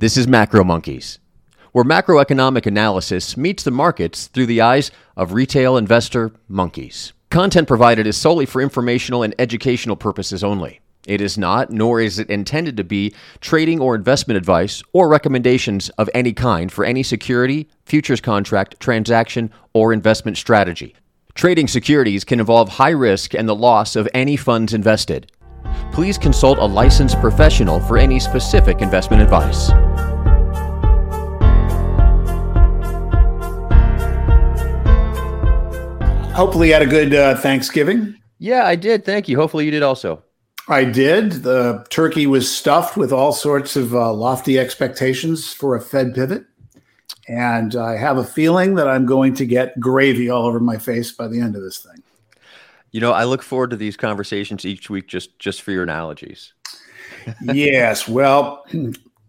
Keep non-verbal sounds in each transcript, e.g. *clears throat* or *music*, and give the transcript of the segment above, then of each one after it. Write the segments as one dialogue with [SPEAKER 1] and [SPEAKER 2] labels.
[SPEAKER 1] This is Macro Monkeys, where macroeconomic analysis meets the markets through the eyes of retail investor monkeys. Content provided is solely for informational and educational purposes only. It is not, nor is it intended to be, trading or investment advice or recommendations of any kind for any security, futures contract, transaction, or investment strategy. Trading securities can involve high risk and the loss of any funds invested. Please consult a licensed professional for any specific investment advice.
[SPEAKER 2] Hopefully, you had a good uh, Thanksgiving.
[SPEAKER 1] Yeah, I did. Thank you. Hopefully, you did also.
[SPEAKER 2] I did. The turkey was stuffed with all sorts of uh, lofty expectations for a Fed pivot. And I have a feeling that I'm going to get gravy all over my face by the end of this thing.
[SPEAKER 1] You know, I look forward to these conversations each week just just for your analogies.
[SPEAKER 2] yes, well,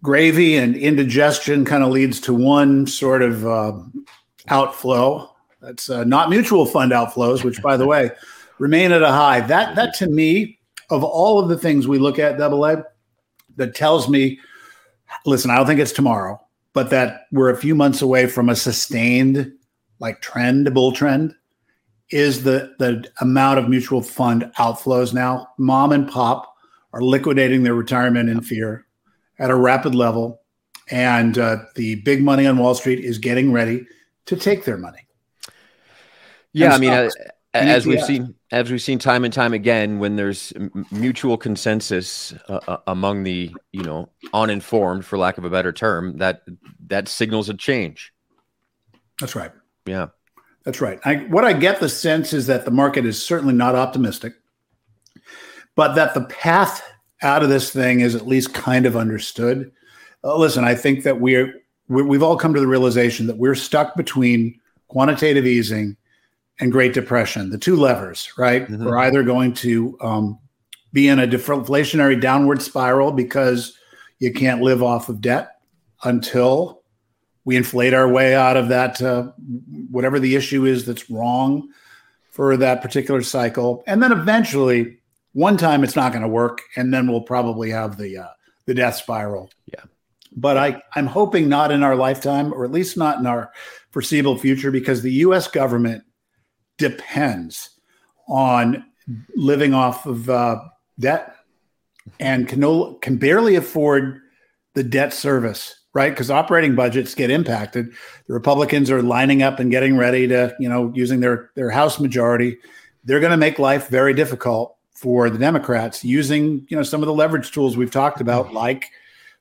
[SPEAKER 2] gravy and indigestion kind of leads to one sort of uh, outflow. That's uh, not mutual fund outflows, which, by the way, *laughs* remain at a high. That that to me, of all of the things we look at, double A, that tells me, listen, I don't think it's tomorrow, but that we're a few months away from a sustained like trend, bull trend is the the amount of mutual fund outflows now. Mom and pop are liquidating their retirement in fear at a rapid level, and uh, the big money on Wall Street is getting ready to take their money.
[SPEAKER 1] Yeah, I mean, as, as we've seen, as we've seen time and time again, when there's mutual consensus uh, uh, among the you know uninformed, for lack of a better term, that that signals a change.
[SPEAKER 2] That's right.
[SPEAKER 1] Yeah.
[SPEAKER 2] That's right. I, what I get the sense is that the market is certainly not optimistic, but that the path out of this thing is at least kind of understood. Uh, listen, I think that we're, we we've all come to the realization that we're stuck between quantitative easing and Great Depression, the two levers, right? Mm-hmm. We're either going to um, be in a deflationary downward spiral because you can't live off of debt until we inflate our way out of that uh, whatever the issue is that's wrong for that particular cycle. And then eventually one time it's not going to work and then we'll probably have the uh, the death spiral.
[SPEAKER 1] Yeah.
[SPEAKER 2] But i i'm hoping not in our lifetime or at least not in our foreseeable future because the us government depends on living off of uh, debt and can no, can barely afford the debt service right? Because operating budgets get impacted. The Republicans are lining up and getting ready to, you know, using their their House majority. They're going to make life very difficult for the Democrats using, you know, some of the leverage tools we've talked about, like,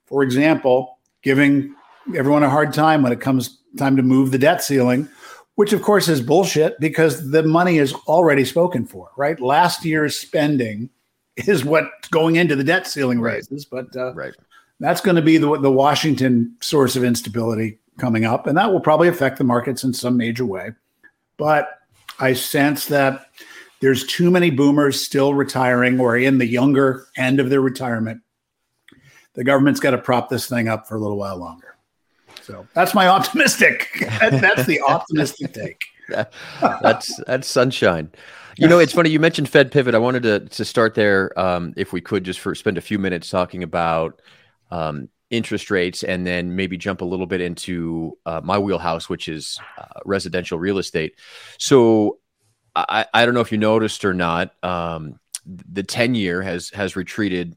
[SPEAKER 2] for example, giving everyone a hard time when it comes time to move the debt ceiling, which of course is bullshit because the money is already spoken for, right? Last year's spending is what's going into the debt ceiling raises, but uh,
[SPEAKER 1] right
[SPEAKER 2] that's going to be the, the Washington source of instability coming up, and that will probably affect the markets in some major way. But I sense that there's too many boomers still retiring or in the younger end of their retirement. The government's got to prop this thing up for a little while longer. So that's my *laughs* optimistic. that's the optimistic take. *laughs*
[SPEAKER 1] that's that's sunshine. You know, it's funny you mentioned Fed pivot. I wanted to to start there, um, if we could, just for spend a few minutes talking about um, interest rates and then maybe jump a little bit into uh, my wheelhouse, which is uh, residential real estate. So I, I don't know if you noticed or not, um, the 10 year has has retreated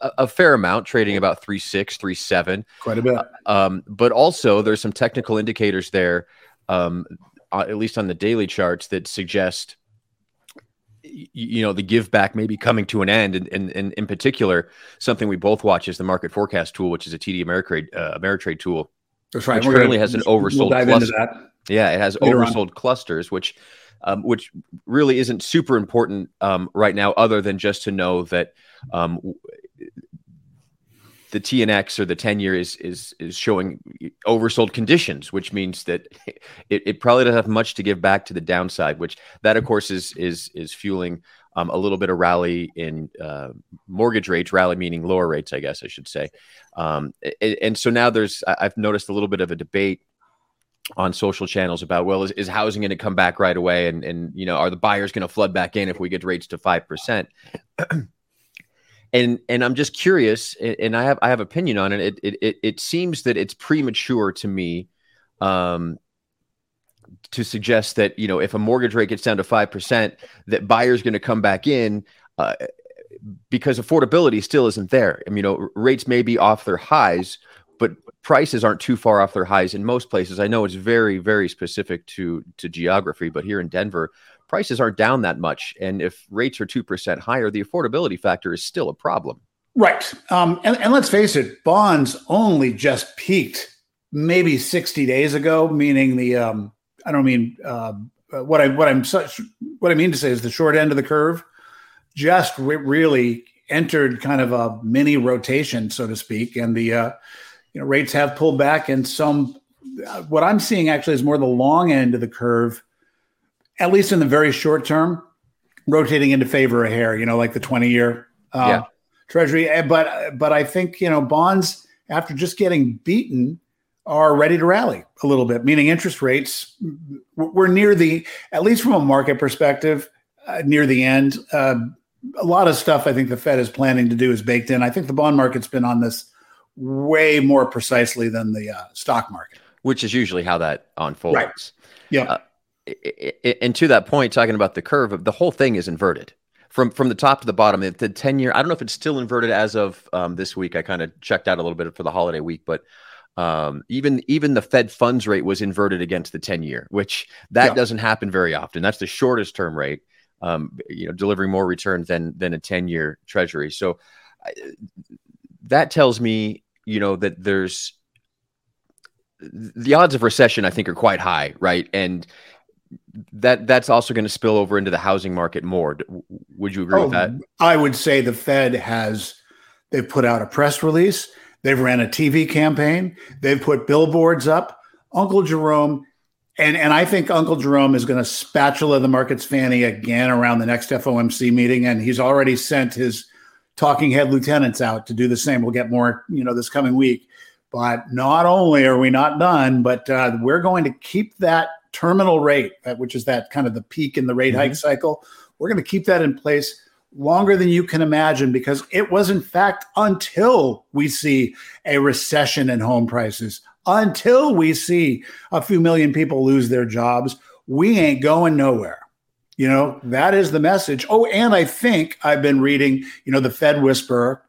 [SPEAKER 1] a, a, fair amount, trading about three six, three seven,
[SPEAKER 2] quite a bit. Uh,
[SPEAKER 1] um, but also there's some technical indicators there, um, uh, at least on the daily charts, that suggest you know the give back may be coming to an end and, and, and in particular something we both watch is the market forecast tool which is a TD Ameritrade uh, ameritrade tool
[SPEAKER 2] that's right
[SPEAKER 1] which currently has an oversold we'll cluster. yeah it has oversold on. clusters which um, which really isn't super important um, right now other than just to know that um, the TNX or the 10 year is is is showing oversold conditions, which means that *laughs* it, it probably doesn't have much to give back to the downside, which that of course is is is fueling um, a little bit of rally in uh, mortgage rates, rally meaning lower rates, I guess I should say. Um, and, and, so now there's I've noticed a little bit of a debate on social channels about well is, is housing going to come back right away and and you know are the buyers going to flood back in if we get rates to five percent *clears throat* and and I'm just curious, and I have I have opinion on it. It it it seems that it's premature to me, um, to suggest that you know if a mortgage rate gets down to five percent, that buyers going to come back in. Uh, because affordability still isn't there. I mean, you know, rates may be off their highs, but prices aren't too far off their highs in most places. I know it's very, very specific to to geography, but here in Denver, prices aren't down that much. And if rates are 2% higher, the affordability factor is still a problem.
[SPEAKER 2] Right. Um, and, and let's face it, bonds only just peaked maybe 60 days ago, meaning the, um, I don't mean, uh, what I what I'm such what I mean to say is the short end of the curve just re- really entered kind of a mini rotation, so to speak, and the uh, you know rates have pulled back, and some uh, what I'm seeing actually is more the long end of the curve at least in the very short term, rotating into favor of hair, you know, like the 20 year uh, yeah. treasury. Eh, but, but I think, you know, bonds after just getting beaten are ready to rally a little bit, meaning interest rates we're near the, at least from a market perspective, uh, near the end. Uh, a lot of stuff I think the Fed is planning to do is baked in. I think the bond market's been on this way more precisely than the uh, stock market,
[SPEAKER 1] which is usually how that unfolds.
[SPEAKER 2] Right. Yeah.
[SPEAKER 1] And to that point, talking about the curve, the whole thing is inverted from from the top to the bottom. The ten year, I don't know if it's still inverted as of um, this week. I kind of checked out a little bit for the holiday week, but um, even even the Fed funds rate was inverted against the ten year, which that yeah. doesn't happen very often. That's the shortest term rate, um, you know, delivering more return than than a ten year Treasury. So I, that tells me, you know, that there's the odds of recession. I think are quite high, right? And that that's also going to spill over into the housing market more. Would you agree oh, with that?
[SPEAKER 2] I would say the Fed has they've put out a press release, they've ran a TV campaign, they've put billboards up. Uncle Jerome and and I think Uncle Jerome is going to spatula the market's fanny again around the next FOMC meeting, and he's already sent his talking head lieutenants out to do the same. We'll get more, you know, this coming week. But not only are we not done, but uh, we're going to keep that terminal rate, which is that kind of the peak in the rate mm-hmm. hike cycle, we're going to keep that in place longer than you can imagine because it was, in fact, until we see a recession in home prices, until we see a few million people lose their jobs, we ain't going nowhere. You know, that is the message. Oh, and I think I've been reading, you know, the Fed Whisperer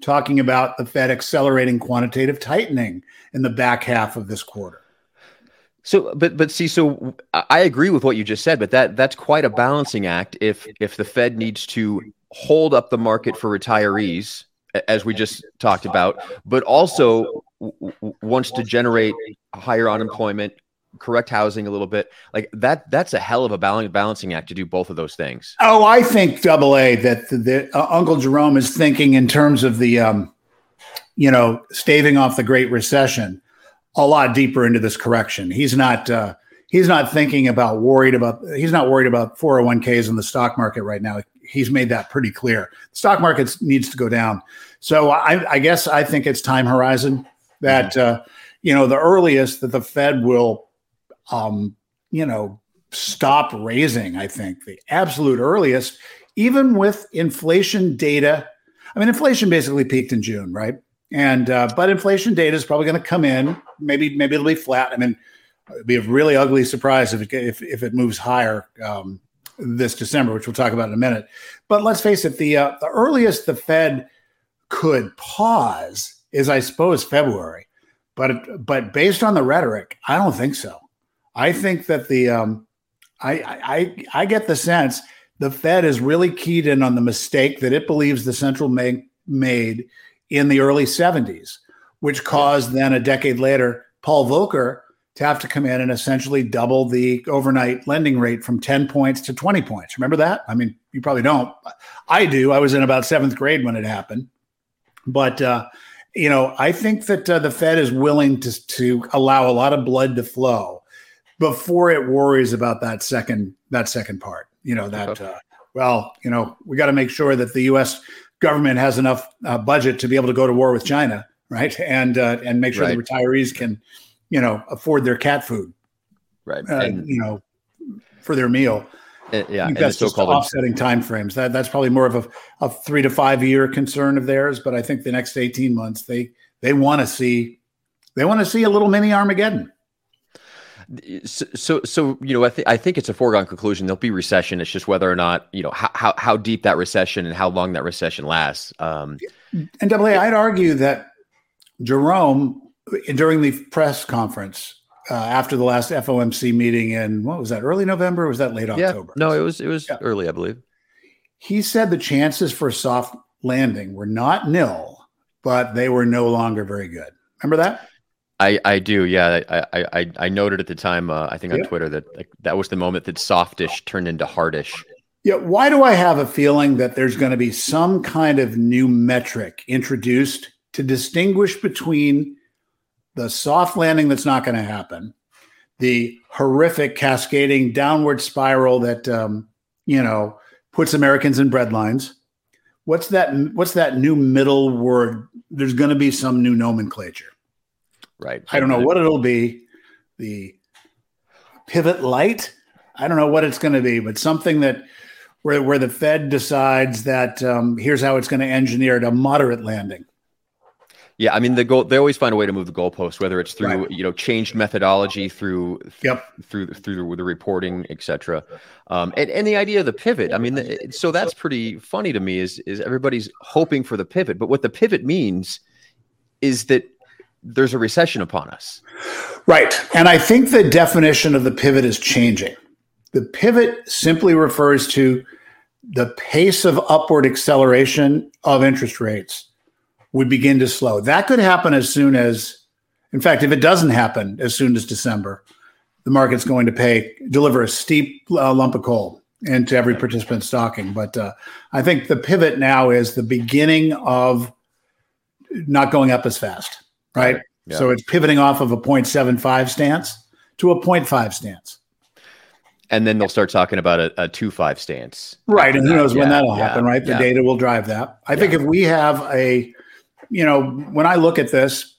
[SPEAKER 2] talking about the Fed accelerating quantitative tightening in the back half of this quarter.
[SPEAKER 1] So, but but see, so I agree with what you just said, but that that's quite a balancing act. If if the Fed needs to hold up the market for retirees, as we just talked about, but also wants to generate higher unemployment, correct housing a little bit, like that. That's a hell of a balancing act to do both of those things.
[SPEAKER 2] Oh, I think double A that the, uh, Uncle Jerome is thinking in terms of the, um, you know, staving off the Great Recession a lot deeper into this correction. He's not uh, he's not thinking about worried about he's not worried about 401ks in the stock market right now. He's made that pretty clear. The stock market needs to go down. So I, I guess I think it's time horizon that mm-hmm. uh, you know the earliest that the Fed will um, you know stop raising. I think the absolute earliest, even with inflation data. I mean, inflation basically peaked in June, right? And uh, but inflation data is probably going to come in. Maybe maybe it'll be flat. I mean, it'd be a really ugly surprise if it if, if it moves higher um, this December, which we'll talk about in a minute. But let's face it, the uh, the earliest the Fed could pause is, I suppose, February. But but based on the rhetoric, I don't think so. I think that the um, I, I I get the sense the Fed is really keyed in on the mistake that it believes the central bank made in the early 70s, which caused then a decade later Paul Volcker to have to come in and essentially double the overnight lending rate from 10 points to 20 points. Remember that? I mean, you probably don't. I do. I was in about seventh grade when it happened. But, uh, you know, I think that uh, the Fed is willing to, to allow a lot of blood to flow before it worries about that second that second part. You know that uh, well, you know, we got to make sure that the U.S government has enough uh, budget to be able to go to war with China, right? And uh, and make sure right. the retirees can, you know, afford their cat food,
[SPEAKER 1] right?
[SPEAKER 2] Uh, and, you know, for their meal.
[SPEAKER 1] Uh, yeah,
[SPEAKER 2] that's just offsetting timeframes. That that's probably more of a, a three to five year concern of theirs. But I think the next eighteen months they they want to see they want to see a little mini Armageddon.
[SPEAKER 1] So, so, so, you know, I, th- I think it's a foregone conclusion. There'll be recession. It's just whether or not, you know, how, how, how deep that recession and how long that recession lasts. Um,
[SPEAKER 2] and double A, I'd argue that Jerome, during the press conference uh, after the last FOMC meeting in what was that, early November? was that late
[SPEAKER 1] yeah,
[SPEAKER 2] October?
[SPEAKER 1] No, it was it was yeah. early, I believe.
[SPEAKER 2] He said the chances for a soft landing were not nil, but they were no longer very good. Remember that?
[SPEAKER 1] I, I do, yeah. I, I I noted at the time, uh, I think on Twitter that like, that was the moment that softish turned into hardish.
[SPEAKER 2] Yeah. Why do I have a feeling that there's going to be some kind of new metric introduced to distinguish between the soft landing that's not going to happen, the horrific cascading downward spiral that um, you know puts Americans in breadlines? What's that? What's that new middle word? There's going to be some new nomenclature
[SPEAKER 1] Right.
[SPEAKER 2] I don't know what it'll be. The pivot light. I don't know what it's going to be, but something that where where the Fed decides that um, here's how it's going to engineer it, a moderate landing.
[SPEAKER 1] Yeah, I mean the goal. They always find a way to move the goalpost, whether it's through right. you know changed methodology, through
[SPEAKER 2] yep.
[SPEAKER 1] through through the reporting, etc. Um, and and the idea of the pivot. I mean, the, so that's pretty funny to me. Is is everybody's hoping for the pivot, but what the pivot means is that there's a recession upon us.
[SPEAKER 2] Right. And I think the definition of the pivot is changing. The pivot simply refers to the pace of upward acceleration of interest rates would begin to slow. That could happen as soon as, in fact, if it doesn't happen as soon as December, the market's going to pay, deliver a steep uh, lump of coal into every participant's stocking. But uh, I think the pivot now is the beginning of not going up as fast right? Yeah. So it's pivoting off of a 0.75 stance to a 0.5 stance.
[SPEAKER 1] And then they'll start talking about a, a 2.5 stance.
[SPEAKER 2] Right. And who knows yeah, when that'll yeah, happen, right? The data will drive that. I think if we have a, you know, when I look at this,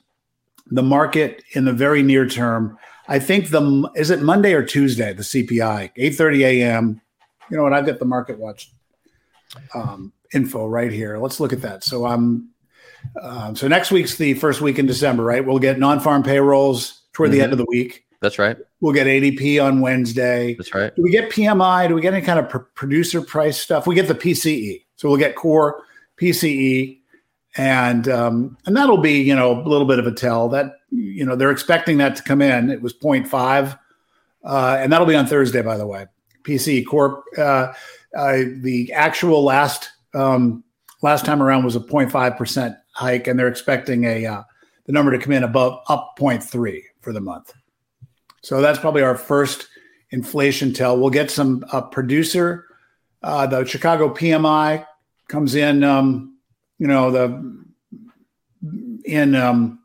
[SPEAKER 2] the market in the very near term, I think the is it Monday or Tuesday, the CPI, 8:30 a.m. You know what? I've got the market watch um, info right here. Let's look at that. So I'm um, so next week's the first week in December, right? We'll get non-farm payrolls toward mm-hmm. the end of the week.
[SPEAKER 1] That's right.
[SPEAKER 2] We'll get ADP on Wednesday.
[SPEAKER 1] That's right.
[SPEAKER 2] Do we get PMI? Do we get any kind of pr- producer price stuff? We get the PCE. So we'll get core PCE, and um, and that'll be you know a little bit of a tell that you know they're expecting that to come in. It was 0.5, uh, and that'll be on Thursday, by the way. PCE core. Uh, uh, the actual last um, last time around was a 0.5 percent hike, and they're expecting a uh, the number to come in above up 0.3 for the month. So that's probably our first inflation tell. We'll get some uh, producer. The Chicago PMI comes in. Um, you know the in um,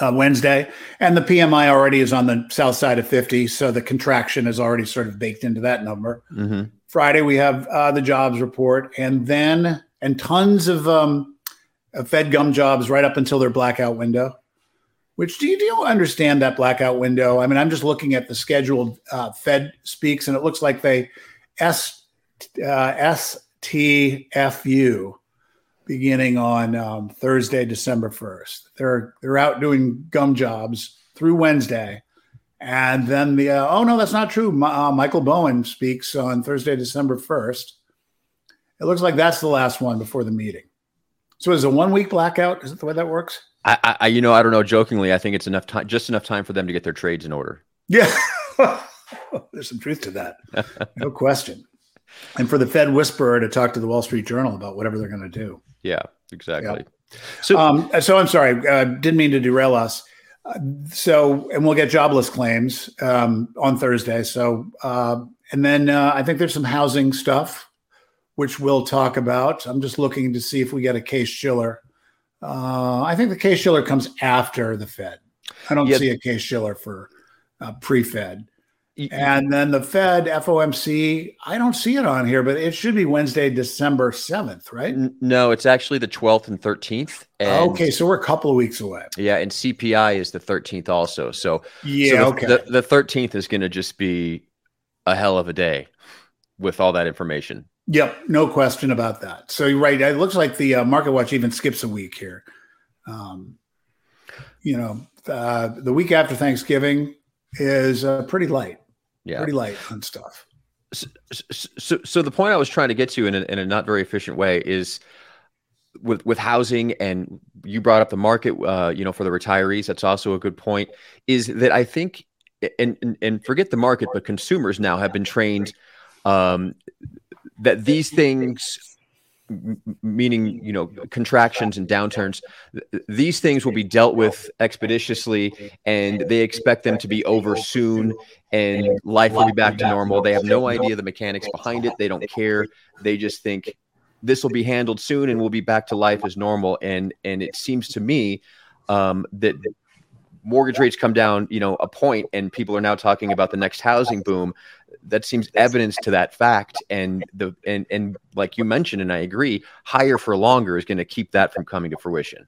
[SPEAKER 2] uh, Wednesday, and the PMI already is on the south side of 50, so the contraction is already sort of baked into that number. Mm-hmm. Friday we have uh, the jobs report, and then and tons of um, Fed gum jobs right up until their blackout window. Which do you, do you understand that blackout window? I mean, I'm just looking at the scheduled uh, Fed speaks, and it looks like they S uh, STFU beginning on um, Thursday, December 1st. They're they're out doing gum jobs through Wednesday, and then the uh, oh no, that's not true. My, uh, Michael Bowen speaks on Thursday, December 1st. It looks like that's the last one before the meeting. So is a one week blackout? Is it the way that works?
[SPEAKER 1] I, I, you know, I don't know. Jokingly, I think it's enough time, just enough time for them to get their trades in order.
[SPEAKER 2] Yeah, *laughs* there's some truth to that, no question. And for the Fed whisperer to talk to the Wall Street Journal about whatever they're going to do.
[SPEAKER 1] Yeah, exactly.
[SPEAKER 2] Yeah. So, um, so I'm sorry, uh, didn't mean to derail us. Uh, so, and we'll get jobless claims um, on Thursday. So, uh, and then uh, I think there's some housing stuff which we'll talk about. I'm just looking to see if we get a Case-Shiller. Uh, I think the Case-Shiller comes after the Fed. I don't see a Case-Shiller for uh, pre-Fed. And then the Fed FOMC, I don't see it on here, but it should be Wednesday, December 7th, right?
[SPEAKER 1] No, it's actually the 12th and 13th. And
[SPEAKER 2] okay, so we're a couple of weeks away.
[SPEAKER 1] Yeah, and CPI is the 13th also. So
[SPEAKER 2] yeah,
[SPEAKER 1] so
[SPEAKER 2] the, okay.
[SPEAKER 1] The, the 13th is going to just be a hell of a day with all that information.
[SPEAKER 2] Yep, no question about that. So you're right. It looks like the uh, market watch even skips a week here. Um, you know, uh, the week after Thanksgiving is uh, pretty light. Yeah, pretty light on stuff.
[SPEAKER 1] So, so, so, the point I was trying to get to in a, in a not very efficient way is with with housing, and you brought up the market. Uh, you know, for the retirees, that's also a good point. Is that I think, and and, and forget the market, but consumers now have been trained um, that these things meaning you know contractions and downturns these things will be dealt with expeditiously and they expect them to be over soon and life will be back to normal. They have no idea the mechanics behind it. They don't care. They just think this will be handled soon and we'll be back to life as normal. And and it seems to me um, that mortgage rates come down you know a point and people are now talking about the next housing boom that seems evidence to that fact. And the and and like you mentioned and i agree higher for longer is going to keep that from coming to fruition.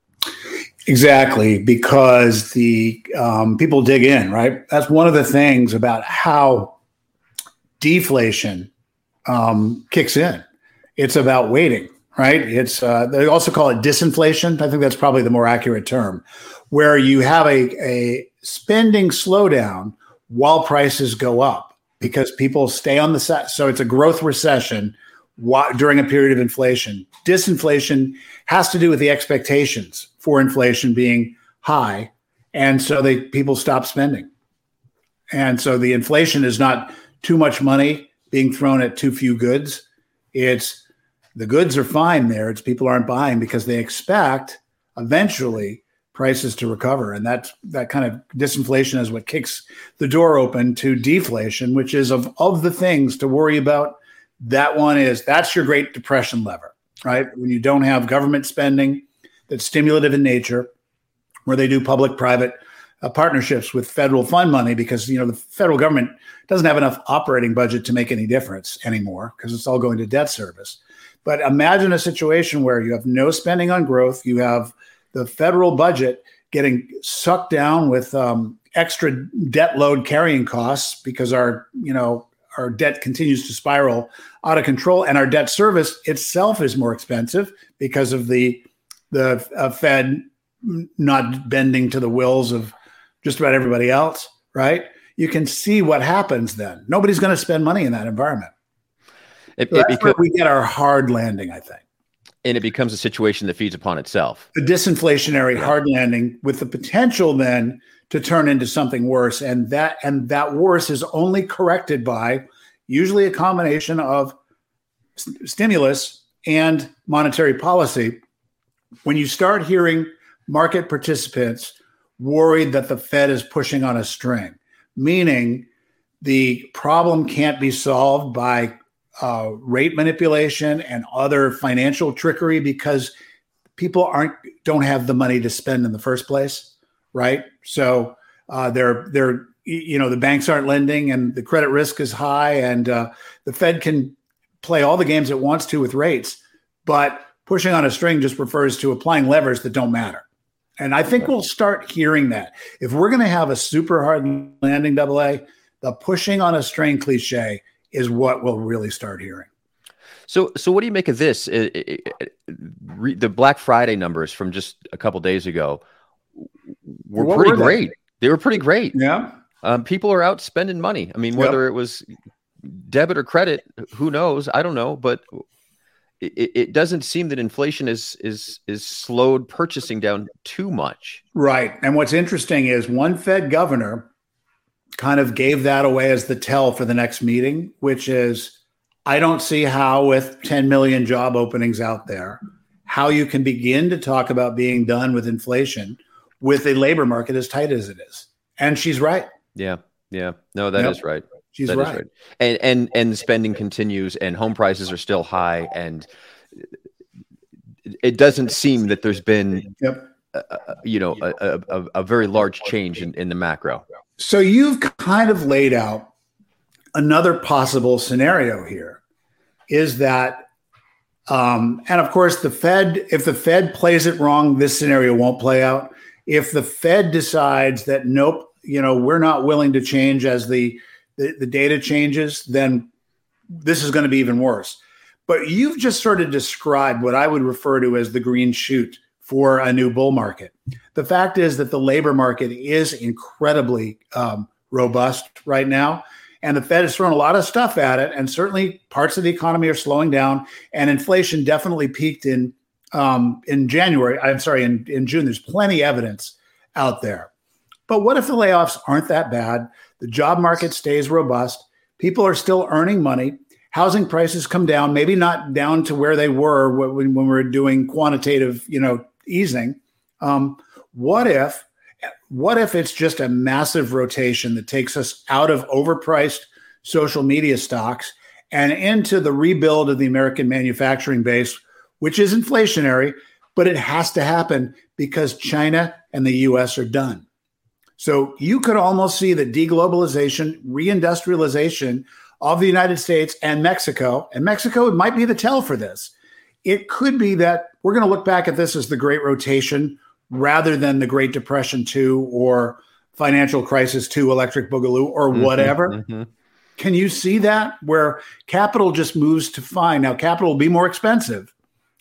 [SPEAKER 2] Exactly because the um, people dig in right? That's one of the things about how deflation um, kicks in. It's about waiting right? It's uh, they also call it disinflation. I think that's probably the more accurate term where you have a, a spending slowdown while prices go up because people stay on the set. So it's a growth recession during a period of inflation. Disinflation has to do with the expectations for inflation being high, and so they people stop spending. And so the inflation is not too much money being thrown at too few goods. It's the goods are fine there. It's people aren't buying because they expect eventually prices to recover. And that that kind of disinflation is what kicks the door open to deflation, which is of, of the things to worry about. That one is that's your Great Depression lever, right? When you don't have government spending that's stimulative in nature, where they do public-private uh, partnerships with federal fund money, because you know the federal government doesn't have enough operating budget to make any difference anymore because it's all going to debt service. But imagine a situation where you have no spending on growth, you have the federal budget getting sucked down with um, extra debt load carrying costs because our you know our debt continues to spiral out of control and our debt service itself is more expensive because of the the uh, fed not bending to the wills of just about everybody else right? You can see what happens then. Nobody's going to spend money in that environment. It, so it where we get our hard landing i think
[SPEAKER 1] and it becomes a situation that feeds upon itself.
[SPEAKER 2] A disinflationary yeah. hard landing with the potential then to turn into something worse, and that and that worse is only corrected by usually a combination of st- stimulus and monetary policy. When you start hearing market participants worried that the Fed is pushing on a string, meaning the problem can't be solved by uh, rate manipulation and other financial trickery because people aren't don't have the money to spend in the first place, right? So uh, they're they're you know the banks aren't lending and the credit risk is high and uh, the Fed can play all the games it wants to with rates, but pushing on a string just refers to applying levers that don't matter. And I think we'll start hearing that. If we're going to have a super hard landing, double A, the pushing on a string cliche is what we'll really start hearing.
[SPEAKER 1] So, so what do you make of this? It, it, it, the Black Friday numbers from just a couple days ago were what pretty were great. They? they? were pretty great.
[SPEAKER 2] Yeah.
[SPEAKER 1] Um, people are out spending money. I mean, whether yep. it was debit or credit, who knows? I don't know, but it, it doesn't seem that inflation is is is slowed purchasing down too much.
[SPEAKER 2] Right. And what's interesting is one Fed governor kind of gave that away as the tell for the next meeting, which is I don't see how, with 10 million job openings out there, how you can begin to talk about being done with inflation with a labor market as tight as it is. And she's right.
[SPEAKER 1] Yeah. Yeah. No, that yep. is right.
[SPEAKER 2] She's right. right.
[SPEAKER 1] And and and spending continues and home prices are still high and it doesn't seem that there's been yep. you know a, a, a, very large change in, in the macro.
[SPEAKER 2] So you've kind of laid out another possible scenario here is that um, and of course the fed if the fed plays it wrong this scenario won't play out if the fed decides that nope you know we're not willing to change as the the, the data changes then this is going to be even worse. But you've just sort of described what I would refer to as the green shoot for a new bull market. The fact is that the labor market is incredibly um, robust right now. And the Fed has thrown a lot of stuff at it. And certainly parts of the economy are slowing down. And inflation definitely peaked in um, in January. I'm sorry, in, in June. There's plenty of evidence out there. But what if the layoffs aren't that bad? The job market stays robust. People are still earning money housing prices come down, maybe not down to where they were when, when we were doing quantitative, you know, easing. Um, what if, what if it's just a massive rotation that takes us out of overpriced social media stocks and into the rebuild of the American manufacturing base, which is inflationary, but it has to happen because China and the US are done. So you could almost see the deglobalization, reindustrialization of the United States and Mexico, and Mexico might be the tell for this. It could be that we're going to look back at this as the Great Rotation rather than the Great Depression 2 or Financial Crisis 2, Electric Boogaloo, or mm-hmm, whatever. Mm-hmm. Can you see that where capital just moves to find? Now, capital will be more expensive.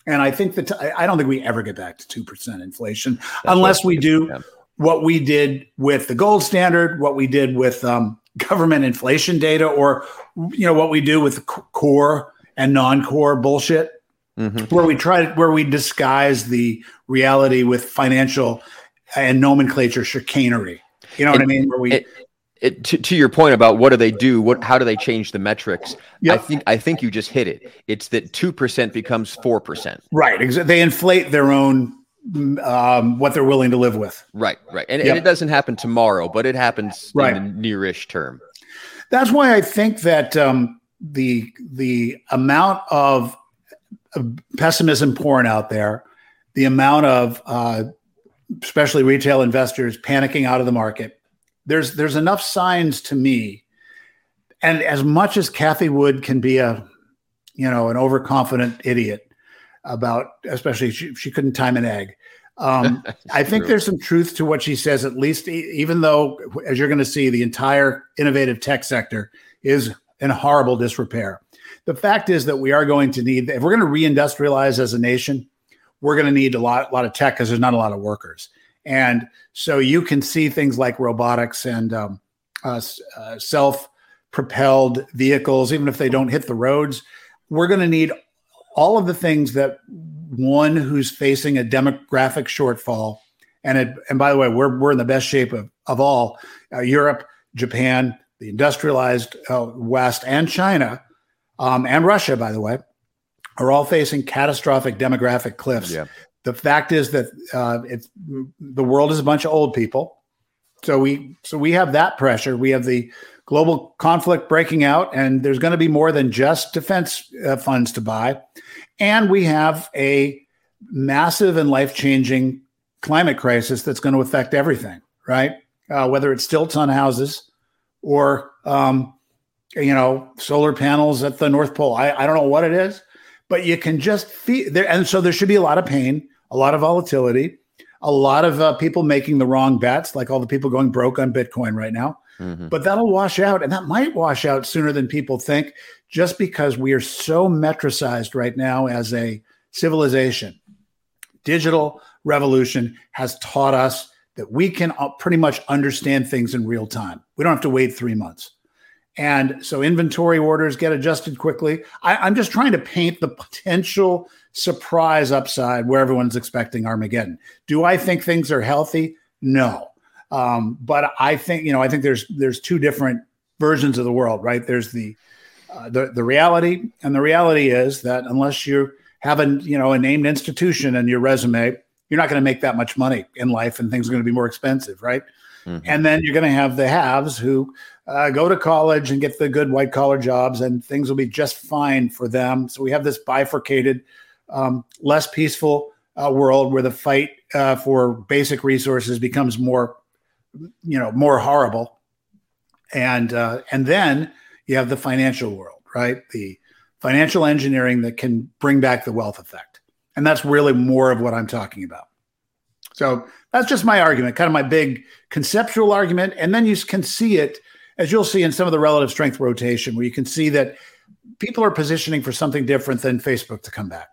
[SPEAKER 2] And I think that I don't think we ever get back to 2% inflation That's unless we do yeah. what we did with the gold standard, what we did with um, government inflation data or you know what we do with core and non-core bullshit mm-hmm. where we try where we disguise the reality with financial and nomenclature chicanery you know what i mean where we
[SPEAKER 1] it, it, to, to, your point about what do they do what how do they change the metrics yep. i think i think you just hit it it's that 2% becomes 4%
[SPEAKER 2] right they inflate their own um, what they're willing to live with.
[SPEAKER 1] Right, right. And, yep. and, it doesn't happen tomorrow, but it happens right. in the nearish term.
[SPEAKER 2] That's why I think that um, the the amount of pessimism pouring out there, the amount of uh, especially retail investors panicking out of the market, there's there's enough signs to me. And as much as Cathie Wood can be a, you know, an overconfident idiot, about, especially she, she couldn't time an egg. Um, *laughs* I think true. there's some truth to what she says, at least, even though, as you're going to see, the entire innovative tech sector is in horrible disrepair. The fact is that we are going to need, if we're going to reindustrialize as a nation, we're going to need a lot, a lot of tech because there's not a lot of workers. And so you can see things like robotics and um, uh, uh, self propelled vehicles, even if they don't hit the roads. We're going to need all of the things that one who's facing a demographic shortfall, and it, and by the way, we're we're in the best shape of of all uh, Europe, Japan, the industrialized uh, West, and China, um, and Russia, by the way, are all facing catastrophic demographic cliffs. Yeah. The fact is that uh, it's the world is a bunch of old people, so we so we have that pressure. We have the global conflict breaking out, and there's going to be more than just defense uh, funds to buy. And we have a massive and life changing climate crisis that's going to affect everything, right? Uh, whether it's stilts on houses or, um, you know, solar panels at the North Pole. I, I don't know what it is, but you can just feel there. And so there should be a lot of pain, a lot of volatility, a lot of uh, people making the wrong bets, like all the people going broke on Bitcoin right now. Mm-hmm. But that'll wash out, and that might wash out sooner than people think, just because we are so metricized right now as a civilization. Digital revolution has taught us that we can uh, pretty much understand things in real time. We don't have to wait three months. And so inventory orders get adjusted quickly. I, am just trying to paint the potential surprise upside where everyone's expecting Armageddon. Do I think things are healthy? No. Um, but I think you know I think there's there's two different versions of the world, right? There's the uh, the the reality, and the reality is that unless you have a you know a named institution in your resume, you're not going to make that much money in life, and things are going to be more expensive, right? Mm-hmm. And then you're going to have the haves who uh, go to college and get the good white collar jobs, and things will be just fine for them. So we have this bifurcated, um, less peaceful uh, world where the fight uh, for basic resources becomes more you know more horrible. And uh, and then you have the financial world right? The financial engineering that can bring back the wealth effect. And that's really more of what i'm talking about. So that's just my argument kind of my big conceptual argument. And then you can see it as you'll see in some of the relative strength rotation where you can see that people are positioning for something different than Facebook to come back.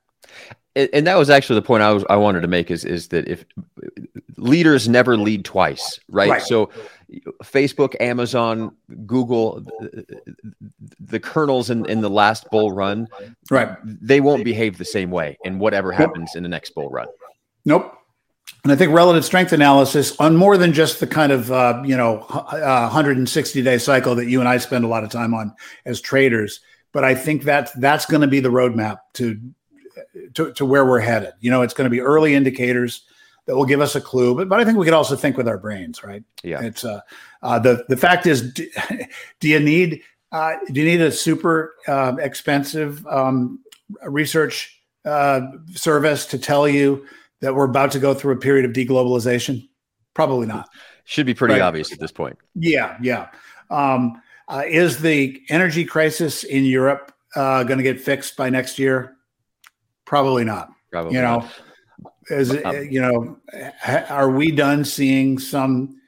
[SPEAKER 1] And, and that was actually the point I was I wanted to make is is that if leaders never lead twice, right? right. So Facebook, Amazon, Google, the, kernels in, in the last bull run,
[SPEAKER 2] right?
[SPEAKER 1] They won't behave the same way in whatever happens nope. in the next bull run.
[SPEAKER 2] Nope. And I think relative strength analysis on more than just the kind of uh, you know uh, 160 day cycle that you and I spend a lot of time on as traders, but I think that that's going to be the roadmap to, to to where we're headed. You know, it's going to be early indicators that will give us a clue, but but I think we could also think with our brains, right?
[SPEAKER 1] Yeah.
[SPEAKER 2] It's uh, uh the the fact is, do, *laughs* do you need uh, do you need a super uh, expensive um, research uh, service to tell you? That we're about to go through a period of deglobalization? Probably not.
[SPEAKER 1] Should be pretty right? obvious at this point.
[SPEAKER 2] Yeah, yeah. Um, uh, is the energy crisis in Europe uh, going to get fixed by next year? Probably not.
[SPEAKER 1] Probably.
[SPEAKER 2] You know, is um, you know, ha- are we done seeing some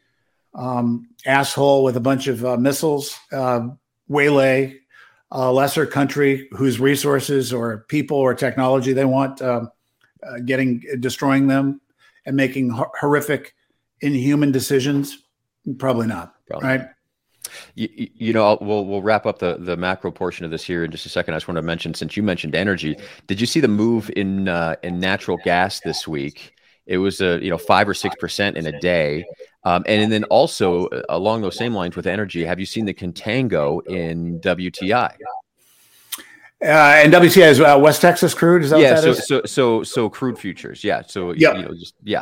[SPEAKER 2] um, asshole with a bunch of uh, missiles uh, waylay a lesser country whose resources or people or technology they want? Um, uh, getting destroying them and making horrific, inhuman decisions? Probably not. Probably. Right.
[SPEAKER 1] You, you, know, I'll, we'll we'll wrap up the the macro portion of this here in just a second. I just want to mention, since you mentioned energy, did you see the move in uh, in natural gas this week? It was a you know five or six percent in a day, um, and, and then also uh, along those same lines with energy. Have you seen the contango in WTI?
[SPEAKER 2] Uh, and WTI is uh, West Texas crude. Is that
[SPEAKER 1] yeah?
[SPEAKER 2] so,
[SPEAKER 1] is? so so so crude futures. Yeah. So
[SPEAKER 2] yep.
[SPEAKER 1] you know, just yeah.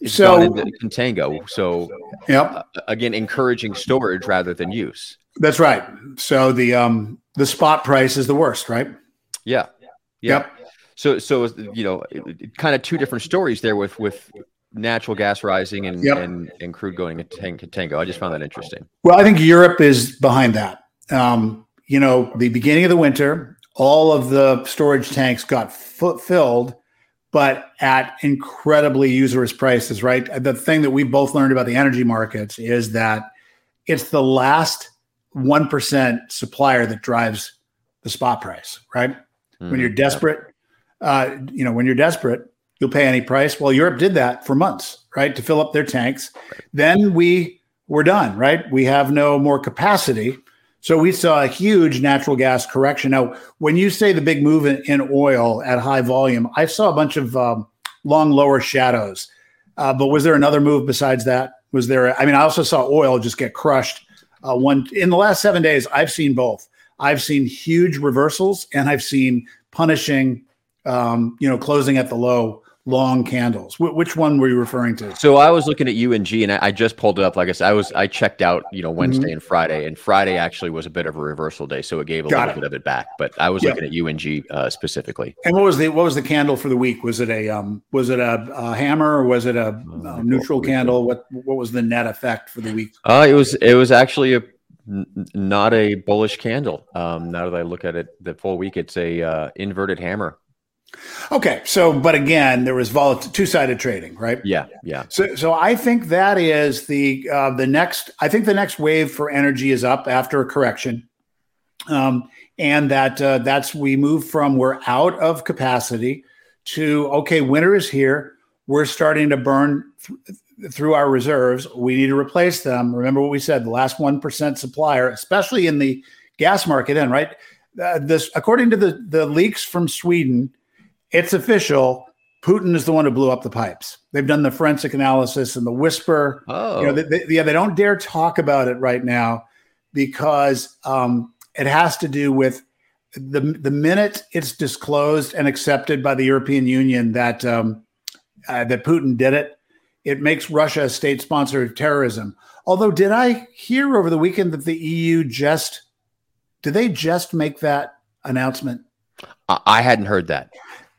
[SPEAKER 2] It's so
[SPEAKER 1] contango. So
[SPEAKER 2] yep.
[SPEAKER 1] Uh, again, encouraging storage rather than use.
[SPEAKER 2] That's right. So the um the spot price is the worst, right?
[SPEAKER 1] Yeah.
[SPEAKER 2] yeah. Yep.
[SPEAKER 1] So so you know, kind of two different stories there with with natural gas rising and
[SPEAKER 2] yep.
[SPEAKER 1] and, and crude going into contango. I just found that interesting.
[SPEAKER 2] Well, I think Europe is behind that. Um, you know, the beginning of the winter, all of the storage tanks got filled, but at incredibly usurious prices, right? The thing that we both learned about the energy markets is that it's the last 1% supplier that drives the spot price, right? Mm, when mm-hmm. you're desperate, uh, you know, when you're desperate, you'll pay any price. Well, Europe did that for months, right? To fill up their tanks. Then we were done, right? We have no more capacity so we saw a huge natural gas correction. Now, when you say the big move in, in oil at high volume, I saw a bunch of um, long lower shadows. Uh, but was there another move besides that? Was there? I mean, I also saw oil just get crushed. Uh, one in the last seven days, I've seen both. I've seen huge reversals, and I've seen punishing, um, you know, closing at the low long candles. Wh- which one were you referring to?
[SPEAKER 1] So I was looking at UNG, and I, I, just pulled it up. Like I said, I was I checked out, you know, Wednesday mm-hmm. and Friday, and Friday actually was a bit of a reversal day, so it gave a Got little it. bit of it back. But I was yep. looking at UNG uh, specifically.
[SPEAKER 2] And what was the what was the candle for the week? Was it a um was it a, a hammer or was it a, uh, a neutral candle? What what was the net effect for the week?
[SPEAKER 1] Uh, it was it was actually a not a bullish candle. Um, now that I look at it, the full week, it's a uh, inverted hammer.
[SPEAKER 2] Okay, so but again, there was volatile two-sided trading, right?
[SPEAKER 1] Yeah, yeah.
[SPEAKER 2] So, so I think that is the uh, the next. I think the next wave for energy is up after a correction, um, and that uh, that's we move from we're out of capacity to okay, winter is here. We're starting to burn th- through our reserves. We need to replace them. Remember what we said: the last one percent supplier, especially in the gas market, and right. Uh, this, according to the the leaks from Sweden it's official. Putin is the one who blew up the pipes. They've done the forensic analysis and the whisper.
[SPEAKER 1] Oh,
[SPEAKER 2] you know, they, they, yeah, they don't dare talk about it right now because um, it has to do with the the minute it's disclosed and accepted by the European Union that um, uh, that Putin did it, it makes Russia a state sponsor of terrorism. Although, did I hear over the weekend that the EU just did they just make that announcement?
[SPEAKER 1] I hadn't heard that.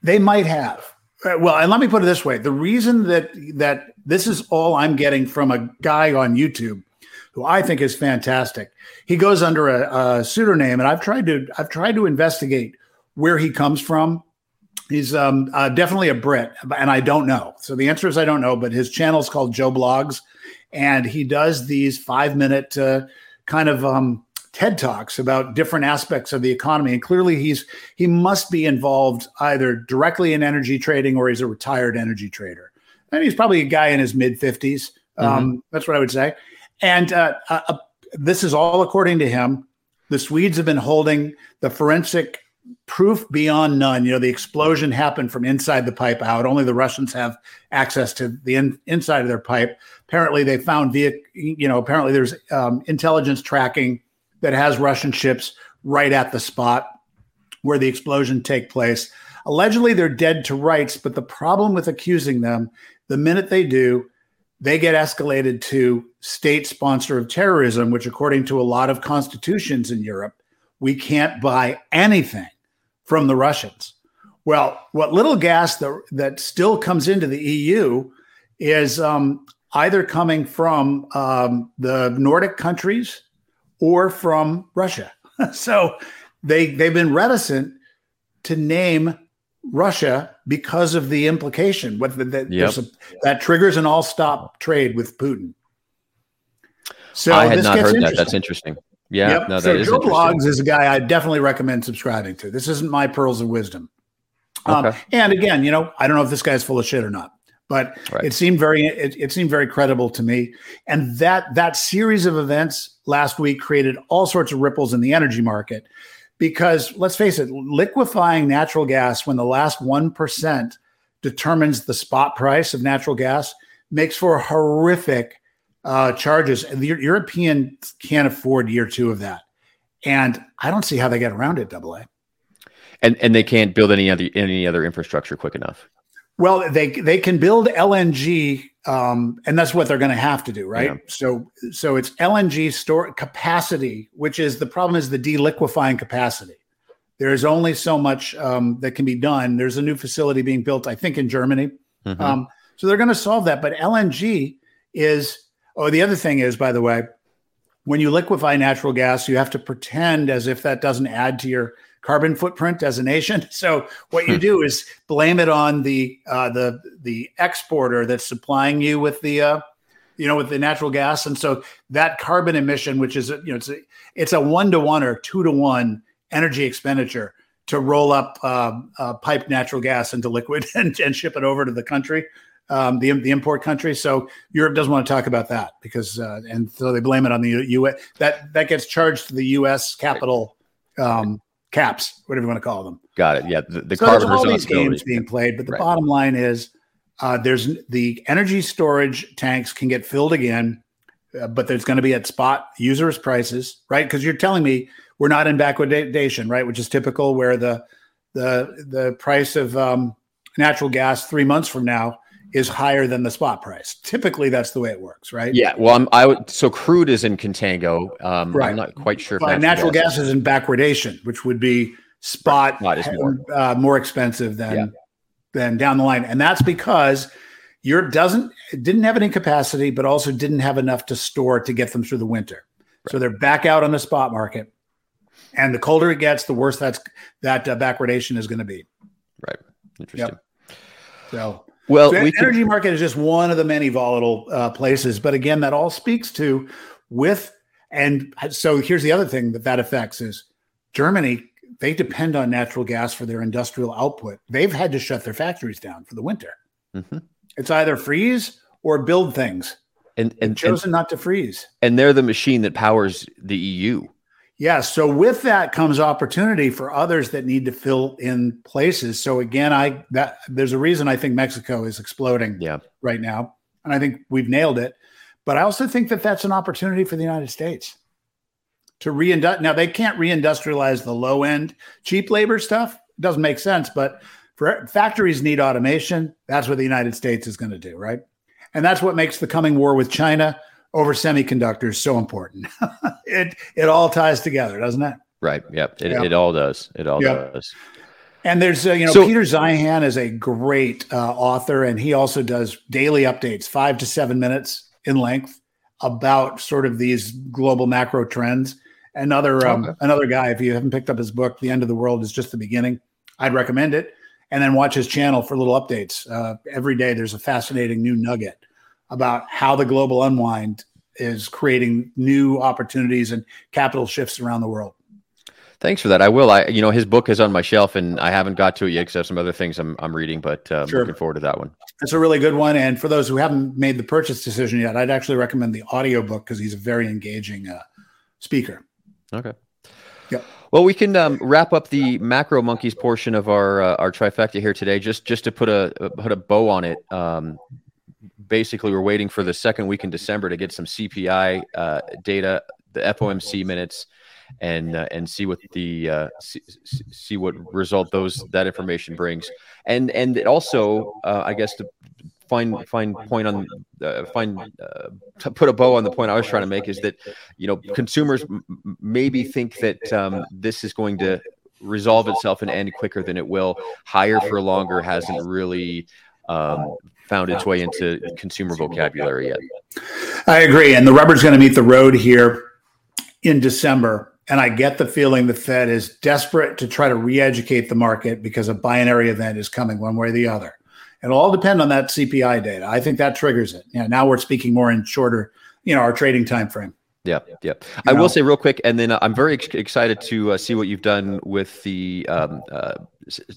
[SPEAKER 2] They might have. Uh, well, and let me put it this way: the reason that that this is all I'm getting from a guy on YouTube, who I think is fantastic. He goes under a, a pseudonym, and I've tried to I've tried to investigate where he comes from. He's um, uh, definitely a Brit, and I don't know. So the answer is I don't know. But his channel is called Joe Blogs, and he does these five minute uh, kind of um, TED talks about different aspects of the economy, and clearly he's he must be involved either directly in energy trading or he's a retired energy trader. And he's probably a guy in his mid 50s. Um, mm-hmm. That's what I would say. And uh, uh, uh, this is all according to him. The Swedes have been holding the forensic proof beyond none. You know, the explosion happened from inside the pipe out. Only the Russians have access to the in, inside of their pipe. Apparently, they found via, you know, apparently there's um, intelligence tracking that has Russian ships right at the spot where the explosion take place. Allegedly, they're dead to rights, but the problem with accusing them, the minute they do, they get escalated to state sponsor of terrorism, which, according to a lot of constitutions in Europe, we can't buy anything from the Russians. Well, what little gas that, that still comes into the EU is um, either coming from um, the Nordic countries or from Russia. *laughs* so they they've been reticent to name Russia because of the implication. What the, yep. a, that triggers an all-stop trade with Putin.
[SPEAKER 1] So I had not heard that. That's interesting. Yeah,
[SPEAKER 2] yep. no, that so is Joe Bloggs is a guy I definitely recommend subscribing to. This isn't my pearls of wisdom. Um, and again, you know, I don't know if this guy's full of shit or not, but right. it seemed very it, it seemed very credible to me. And that that series of events last week created all sorts of ripples in the energy market because let's face it, liquefying natural gas when the last 1% determines the spot price of natural gas makes for horrific uh, charges. And the European can't afford year two of that. And I don't see how they get around it, double A.
[SPEAKER 1] And and they can't build any other any other infrastructure quick enough.
[SPEAKER 2] Well, they they can build LNG, um, and that's what they're going to have to do, right? Yeah. So so it's LNG store capacity, which is the problem is the deliquefying capacity. There is only so much um, that can be done. There's a new facility being built, I think, in Germany. Mm-hmm. Um, so they're going to solve that. But LNG is Oh, the other thing is, by the way, when you liquefy natural gas, you have to pretend as if that doesn't add to your carbon footprint as a nation. *laughs* So what you hmm. do is blame it on the uh, the the exporter that's supplying you with the uh, you know with the natural gas, and so that carbon emission, which is you know it's a, it's a one to one or two to one energy expenditure to roll up uh, uh, piped natural gas into liquid *laughs* and, and ship it over to the country um, the the import country. So Europe doesn't want to talk about that because uh, and so they blame it on the U.S. That that gets charged to the U.S. capital um, caps, whatever you want to call them.
[SPEAKER 1] Got it. Yeah, the, the
[SPEAKER 2] so there's all these games being played, but the right. bottom line is uh, there's the energy storage tanks can get filled again, uh, but there's going to be at spot users prices, right? Because you're telling me we're not in backwardation, right? Which is typical, where the the the price of um, natural gas three months from now is higher than the spot price. Typically, that's the way it works, right?
[SPEAKER 1] Yeah. Well, I'm, I would. So crude is in contango. Um, right. I'm not quite sure.
[SPEAKER 2] But natural, gas, gas is in backwardation, which would be spot is more. Uh, more expensive than yeah. than down the line, and that's because Europe doesn't didn't have any capacity, but also didn't have enough to store to get them through the winter. Right. So they're back out on the spot market, and the colder it gets, the worse that's that uh, backwardation is going to be.
[SPEAKER 1] Right. Interesting.
[SPEAKER 2] Yep. So
[SPEAKER 1] well,
[SPEAKER 2] so we energy market is just one of the many volatile uh, places. But again, that all speaks to with and so here's the other thing that that affects is Germany. They depend on natural gas for their industrial output. They've had to shut their factories down for the winter. Mm-hmm. It's either freeze or build things. And and They've chosen and, not to freeze.
[SPEAKER 1] And they're the machine that powers the EU.
[SPEAKER 2] Yeah. So with that comes opportunity for others that need to fill in places. So again, I that there's a reason I think Mexico is exploding
[SPEAKER 1] yeah.
[SPEAKER 2] right now, and I think we've nailed it. But I also think that that's an opportunity for the United States to reindustrialize. Now they can't reindustrialize the low end cheap labor stuff. It doesn't make sense, but for factories need automation. That's what the United States is going to do, right? And that's what makes the coming war with China over semiconductors so important. *laughs* it it all ties together, doesn't it?
[SPEAKER 1] Right. Yep. It, yep. it all does. It all yep. does.
[SPEAKER 2] And there's, uh, you know, so, Peter Zeihan is a great uh, author, and he also does daily updates, five to seven minutes in length, about sort of these global macro trends. Another um, okay. another guy, if you haven't picked up his book, "The End of the World is Just the Beginning," I'd recommend it. And then watch his channel for little updates. Uh, every day, there's a fascinating new nugget about how the global unwind is creating new opportunities and capital shifts around the world.
[SPEAKER 1] Thanks for that. I will. I, you know, his book is on my shelf, and I haven't got to it yet because I have some other things I'm, I'm reading. But uh, sure. looking forward to that one.
[SPEAKER 2] It's a really good one. And for those who haven't made the purchase decision yet, I'd actually recommend the audiobook because he's a very engaging uh, speaker.
[SPEAKER 1] Okay. Yep. Well, we can um, wrap up the macro monkeys portion of our uh, our trifecta here today. Just just to put a put a bow on it. Um, basically, we're waiting for the second week in December to get some CPI uh, data, the FOMC minutes and uh, and see what the uh, see, see, what result those that information brings, and and also uh, I guess to find find point on uh, find uh, to put a bow on the point I was trying to make is that you know consumers m- maybe think that um, this is going to resolve itself and end quicker than it will. Higher for longer hasn't really um, found its way into consumer vocabulary yet.
[SPEAKER 2] I agree, and the rubber's going to meet the road here in December and I get the feeling the Fed is desperate to try to re educate the market because a binary event is coming one way or the other. It'll all depend on that CPI data. I think that triggers it. Yeah, now we're speaking more in shorter, you know, our trading time frame.
[SPEAKER 1] Yeah, yeah. I will say real quick, and then uh, I'm very ex- excited to uh, see what you've done with the um, uh,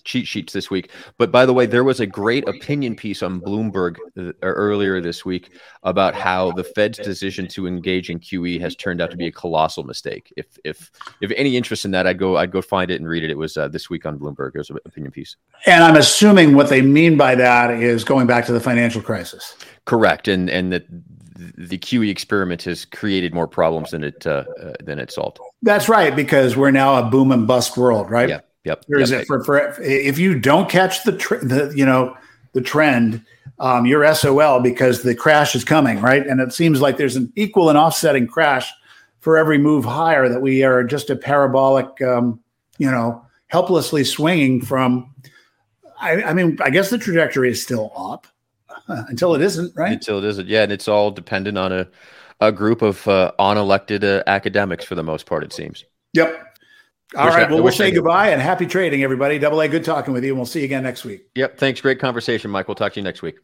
[SPEAKER 1] cheat sheets this week. But by the way, there was a great opinion piece on Bloomberg uh, earlier this week about how the Fed's decision to engage in QE has turned out to be a colossal mistake. If if if any interest in that, I'd go I'd go find it and read it. It was uh, this week on Bloomberg. It was an opinion piece.
[SPEAKER 2] And I'm assuming what they mean by that is going back to the financial crisis.
[SPEAKER 1] Correct, and and that the QE experiment has created more problems than it uh, uh, than it solved.
[SPEAKER 2] That's right, because we're now a boom and bust world, right?
[SPEAKER 1] Yeah. Yep.
[SPEAKER 2] There is
[SPEAKER 1] yep.
[SPEAKER 2] it for, for if you don't catch the tr- the you know the trend, um, you're SOL because the crash is coming, right? And it seems like there's an equal and offsetting crash for every move higher that we are just a parabolic, um, you know, helplessly swinging from. I, I mean, I guess the trajectory is still up *laughs* until it isn't, right?
[SPEAKER 1] Until it isn't, yeah. And it's all dependent on a, a group of uh, unelected uh, academics for the most part, it seems.
[SPEAKER 2] Yep. All right. well, we'll say goodbye and happy trading, everybody. Double A, good talking with you. And we'll see you again next week.
[SPEAKER 1] Yep. Thanks. Great conversation, Mike. We'll talk to you next week.